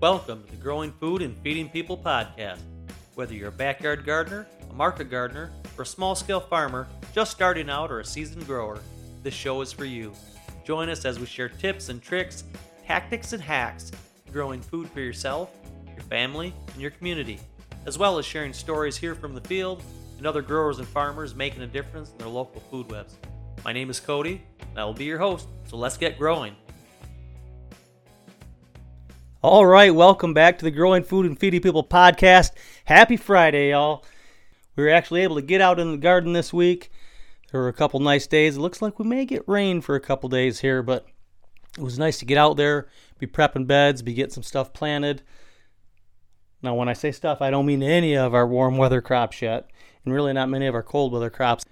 Welcome to the Growing Food and Feeding People podcast. Whether you're a backyard gardener, a market gardener, or a small scale farmer just starting out or a seasoned grower, this show is for you. Join us as we share tips and tricks, tactics and hacks growing food for yourself, your family, and your community, as well as sharing stories here from the field and other growers and farmers making a difference in their local food webs. My name is Cody, and I will be your host, so let's get growing. All right, welcome back to the Growing Food and Feeding People podcast. Happy Friday, y'all. We were actually able to get out in the garden this week. There were a couple nice days. It looks like we may get rain for a couple days here, but it was nice to get out there, be prepping beds, be getting some stuff planted. Now, when I say stuff, I don't mean any of our warm weather crops yet, and really not many of our cold weather crops.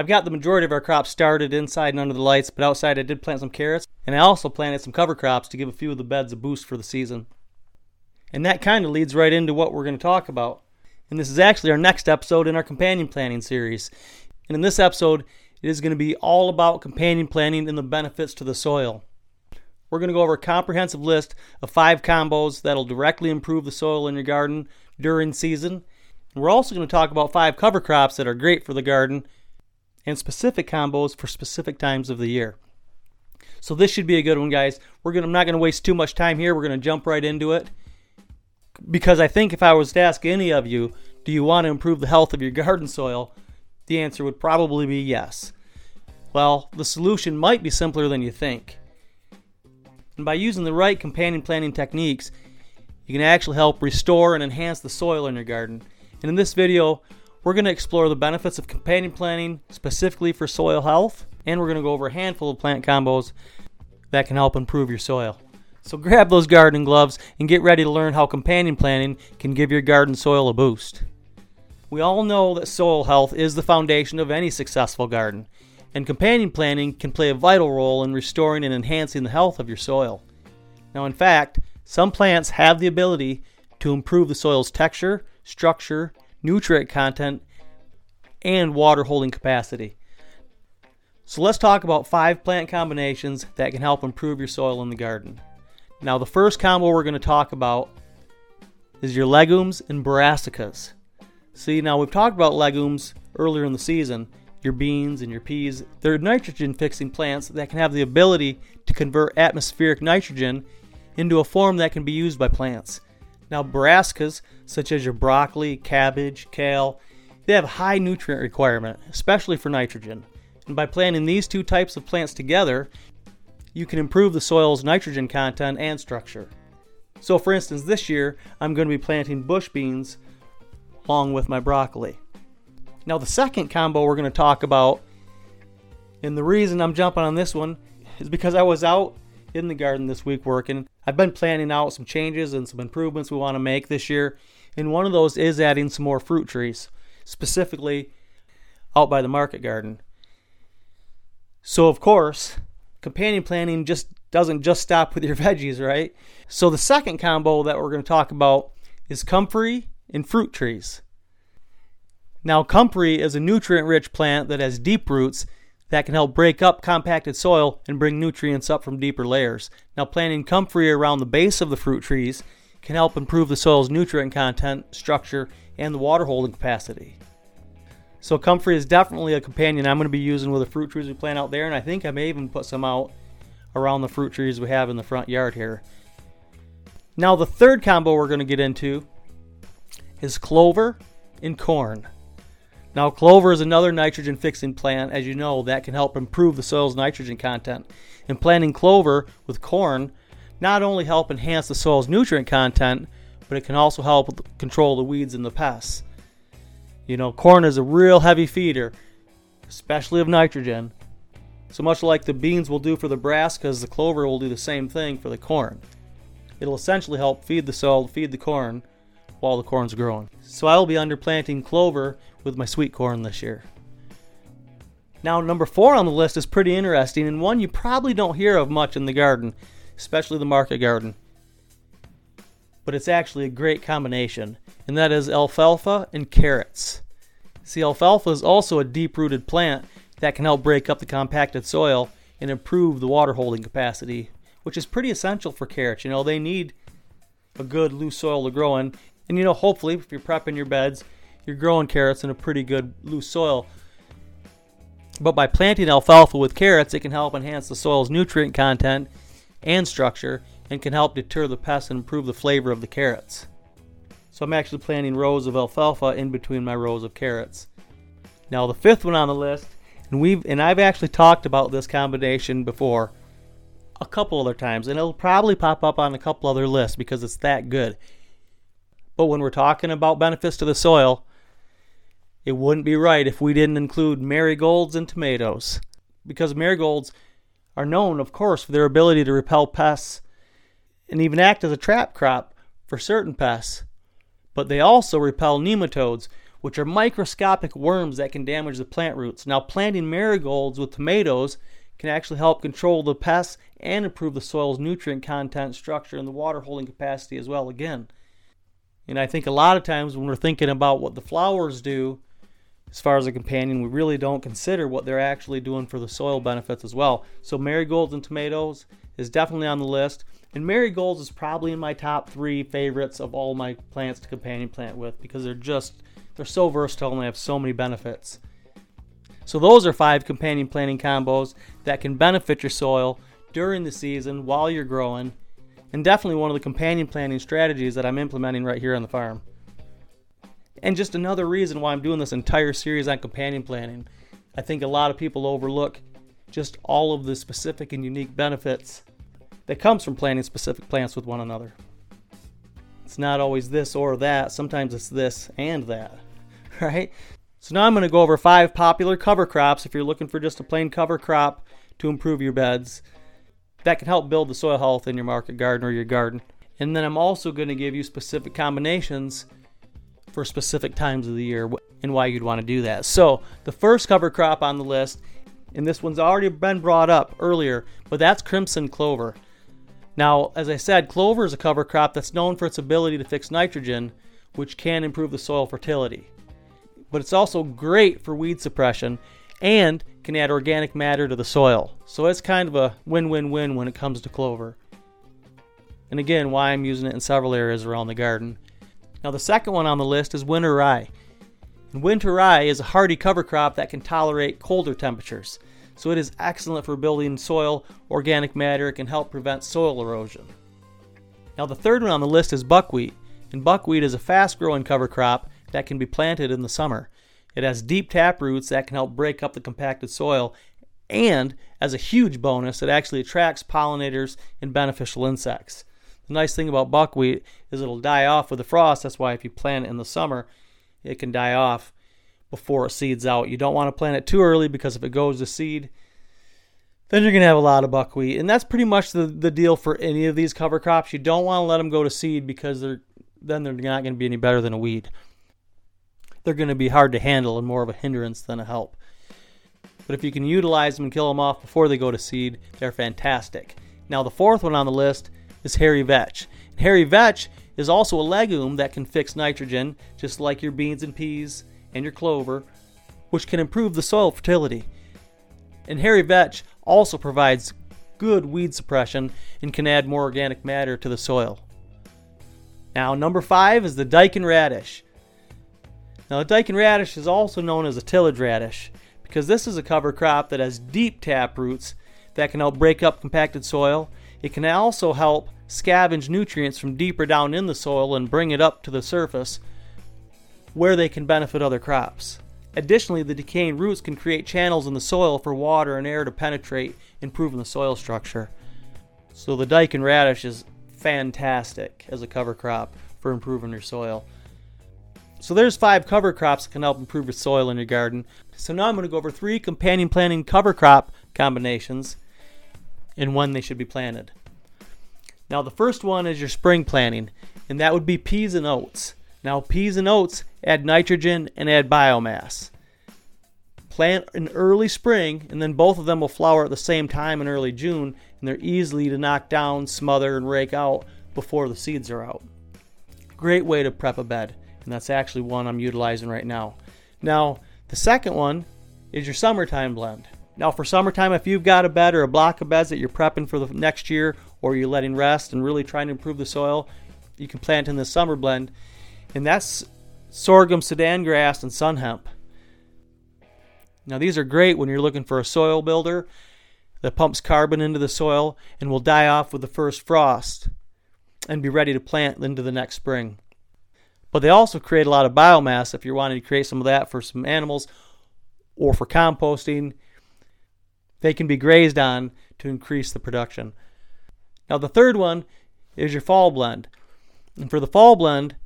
I've got the majority of our crops started inside and under the lights, but outside I did plant some carrots, and I also planted some cover crops to give a few of the beds a boost for the season. And that kind of leads right into what we're going to talk about. And this is actually our next episode in our companion planting series. And in this episode, it is going to be all about companion planting and the benefits to the soil. We're going to go over a comprehensive list of five combos that'll directly improve the soil in your garden during season. And we're also going to talk about five cover crops that are great for the garden and specific combos for specific times of the year. So this should be a good one, guys. We're gonna I'm not gonna waste too much time here. We're gonna jump right into it because I think if I was to ask any of you, do you want to improve the health of your garden soil? The answer would probably be yes. Well, the solution might be simpler than you think. And by using the right companion planting techniques, you can actually help restore and enhance the soil in your garden. And in this video, we're going to explore the benefits of companion planting specifically for soil health, and we're going to go over a handful of plant combos that can help improve your soil. So grab those gardening gloves and get ready to learn how companion planting can give your garden soil a boost. We all know that soil health is the foundation of any successful garden, and companion planting can play a vital role in restoring and enhancing the health of your soil. Now, in fact, some plants have the ability to improve the soil's texture, structure, nutrient content, and water holding capacity. So let's talk about five plant combinations that can help improve your soil in the garden. Now, the first combo we're going to talk about is your legumes and brassicas. See, now we've talked about legumes earlier in the season, your beans and your peas. They're nitrogen fixing plants that can have the ability to convert atmospheric nitrogen into a form that can be used by plants. Now, brassicas, such as your broccoli, cabbage, kale, they have high nutrient requirement, especially for nitrogen. And by planting these two types of plants together, you can improve the soil's nitrogen content and structure. So, for instance, this year I'm going to be planting bush beans along with my broccoli. Now, the second combo we're going to talk about, and the reason I'm jumping on this one is because I was out in the garden this week working. I've been planning out some changes and some improvements we want to make this year, and one of those is adding some more fruit trees, specifically out by the market garden. So, of course, companion planting just doesn't just stop with your veggies, right? So, the second combo that we're going to talk about is comfrey and fruit trees. Now, comfrey is a nutrient rich plant that has deep roots that can help break up compacted soil and bring nutrients up from deeper layers. Now, planting comfrey around the base of the fruit trees can help improve the soil's nutrient content, structure, and the water holding capacity. So, comfrey is definitely a companion I'm going to be using with the fruit trees we plant out there, and I think I may even put some out around the fruit trees we have in the front yard here. Now, the third combo we're going to get into is clover and corn. Now, clover is another nitrogen fixing plant, as you know, that can help improve the soil's nitrogen content. And planting clover with corn not only help enhance the soil's nutrient content, but it can also help control the weeds and the pests. You know, corn is a real heavy feeder, especially of nitrogen. So much like the beans will do for the brassicas, the clover will do the same thing for the corn. It'll essentially help feed the soil, feed the corn, while the corn's growing. So I will be underplanting clover with my sweet corn this year. Now, number four on the list is pretty interesting and one you probably don't hear of much in the garden, especially the market garden. But it's actually a great combination, and that is alfalfa and carrots. See, alfalfa is also a deep rooted plant that can help break up the compacted soil and improve the water holding capacity, which is pretty essential for carrots. You know, they need a good loose soil to grow in. And you know, hopefully, if you're prepping your beds, you're growing carrots in a pretty good loose soil. But by planting alfalfa with carrots, it can help enhance the soil's nutrient content and structure and can help deter the pests and improve the flavor of the carrots. So I'm actually planting rows of alfalfa in between my rows of carrots. Now the fifth one on the list, and we've and I've actually talked about this combination before a couple other times, and it'll probably pop up on a couple other lists because it's that good. But when we're talking about benefits to the soil, it wouldn't be right if we didn't include marigolds and tomatoes. Because marigolds are known, of course, for their ability to repel pests and even act as a trap crop for certain pests. But they also repel nematodes, which are microscopic worms that can damage the plant roots. Now, planting marigolds with tomatoes can actually help control the pests and improve the soil's nutrient content, structure, and the water holding capacity as well, again. And I think a lot of times when we're thinking about what the flowers do as far as a companion, we really don't consider what they're actually doing for the soil benefits as well. So, marigolds and tomatoes is definitely on the list. And marigolds is probably in my top three favorites of all my plants to companion plant with because they're just they're so versatile and they have so many benefits. So those are five companion planting combos that can benefit your soil during the season while you're growing, and definitely one of the companion planting strategies that I'm implementing right here on the farm. And just another reason why I'm doing this entire series on companion planting. I think a lot of people overlook just all of the specific and unique benefits that comes from planting specific plants with one another. It's not always this or that, sometimes it's this and that, right? So now I'm going to go over five popular cover crops if you're looking for just a plain cover crop to improve your beds that can help build the soil health in your market garden or your garden. And then I'm also going to give you specific combinations for specific times of the year and why you'd want to do that. So, the first cover crop on the list, and this one's already been brought up earlier, but that's crimson clover. Now, as I said, clover is a cover crop that's known for its ability to fix nitrogen, which can improve the soil fertility. But it's also great for weed suppression and can add organic matter to the soil. So it's kind of a win win win when it comes to clover. And again, why I'm using it in several areas around the garden. Now, the second one on the list is winter rye. And winter rye is a hardy cover crop that can tolerate colder temperatures. So it is excellent for building soil organic matter. It can help prevent soil erosion. Now, the third one on the list is buckwheat. And buckwheat is a fast growing cover crop that can be planted in the summer. It has deep tap roots that can help break up the compacted soil. And as a huge bonus, it actually attracts pollinators and beneficial insects. The nice thing about buckwheat is it'll die off with the frost. That's why if you plant it in the summer, it can die off before it seeds out. You don't want to plant it too early because if it goes to seed, then you're going to have a lot of buckwheat. And that's pretty much the, the deal for any of these cover crops. You don't want to let them go to seed because they're then they're not going to be any better than a weed. They're going to be hard to handle and more of a hindrance than a help. But if you can utilize them and kill them off before they go to seed, they're fantastic. Now, the fourth one on the list is hairy vetch. Hairy vetch is also a legume that can fix nitrogen, just like your beans and peas and your clover, which can improve the soil fertility. And hairy vetch also provides good weed suppression and can add more organic matter to the soil. Now, number five is the daikon radish. Now, the daikon radish is also known as a tillage radish because this is a cover crop that has deep tap roots that can help break up compacted soil it can also help scavenge nutrients from deeper down in the soil and bring it up to the surface where they can benefit other crops. Additionally, the decaying roots can create channels in the soil for water and air to penetrate, improving the soil structure. So the daikon radish is fantastic as a cover crop for improving your soil. So there's five cover crops that can help improve your soil in your garden. So now I'm going to go over three companion planting cover crop combinations and when they should be planted. Now, the first one is your spring planting, and that would be peas and oats. Now, peas and oats add nitrogen and add biomass. Plant in early spring, and then both of them will flower at the same time in early June, and they're easily to knock down, smother, and rake out before the seeds are out. Great way to prep a bed, and that's actually one I'm utilizing right now. Now, the second one is your summertime blend. Now, for summertime, if you've got a bed or a block of beds that you're prepping for the next year or you're letting rest and really trying to improve the soil, you can plant in the summer blend, and that's sorghum, Sudan grass, and sun hemp. Now, these are great when you're looking for a soil builder that pumps carbon into the soil and will die off with the first frost and be ready to plant into the next spring. But they also create a lot of biomass if you're wanting to create some of that for some animals or for composting. They can be grazed on to increase the production. Now, the third one is your fall blend. And for the fall blend,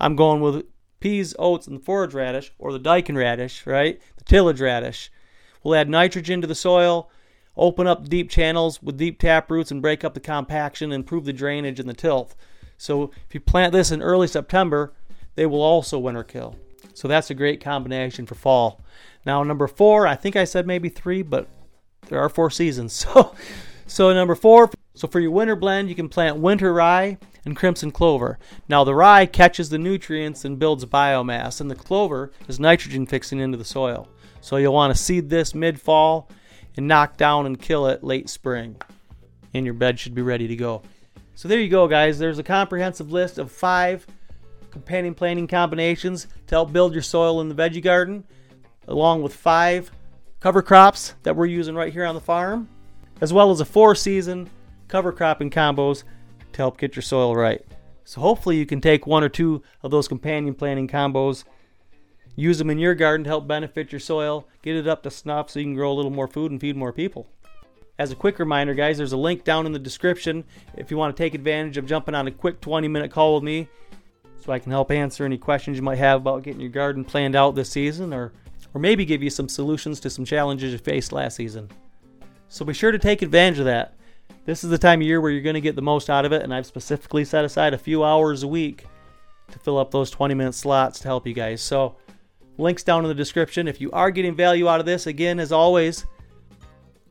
I'm going with peas, oats, and the forage radish, or the daikon radish, right? The tillage radish. We'll add nitrogen to the soil, open up deep channels with deep tap roots, and break up the compaction, improve the drainage and the tilth. So if you plant this in early September, they will also winter kill. So that's a great combination for fall. Now number four, I think I said maybe three, but there are four seasons. So so number four, so for your winter blend, you can plant winter rye and crimson clover. Now the rye catches the nutrients and builds biomass, and the clover is nitrogen fixing into the soil. So you'll want to seed this mid-fall and knock down and kill it late spring. And your bed should be ready to go. So there you go, guys. There's a comprehensive list of five companion planting combinations to help build your soil in the veggie garden, along with five cover crops that we're using right here on the farm, as well as a four season cover cropping combos to help get your soil right. So hopefully you can take one or two of those companion planting combos, use them in your garden to help benefit your soil, get it up to snuff so you can grow a little more food and feed more people. As a quick reminder, guys, there's a link down in the description if you want to take advantage of jumping on a quick 20 minute call with me so I can help answer any questions you might have about getting your garden planned out this season or, or maybe give you some solutions to some challenges you faced last season. So be sure to take advantage of that. This is the time of year where you're going to get the most out of it, and I've specifically set aside a few hours a week to fill up those 20 minute slots to help you guys. So, links down in the description. If you are getting value out of this, again, as always,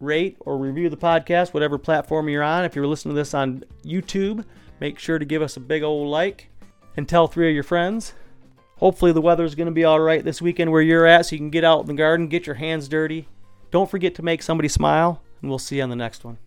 rate or review the podcast, whatever platform you're on. If you're listening to this on YouTube, make sure to give us a big old like and tell three of your friends. Hopefully, the weather's going to be all right this weekend where you're at so you can get out in the garden, get your hands dirty. Don't forget to make somebody smile, and we'll see you on the next one.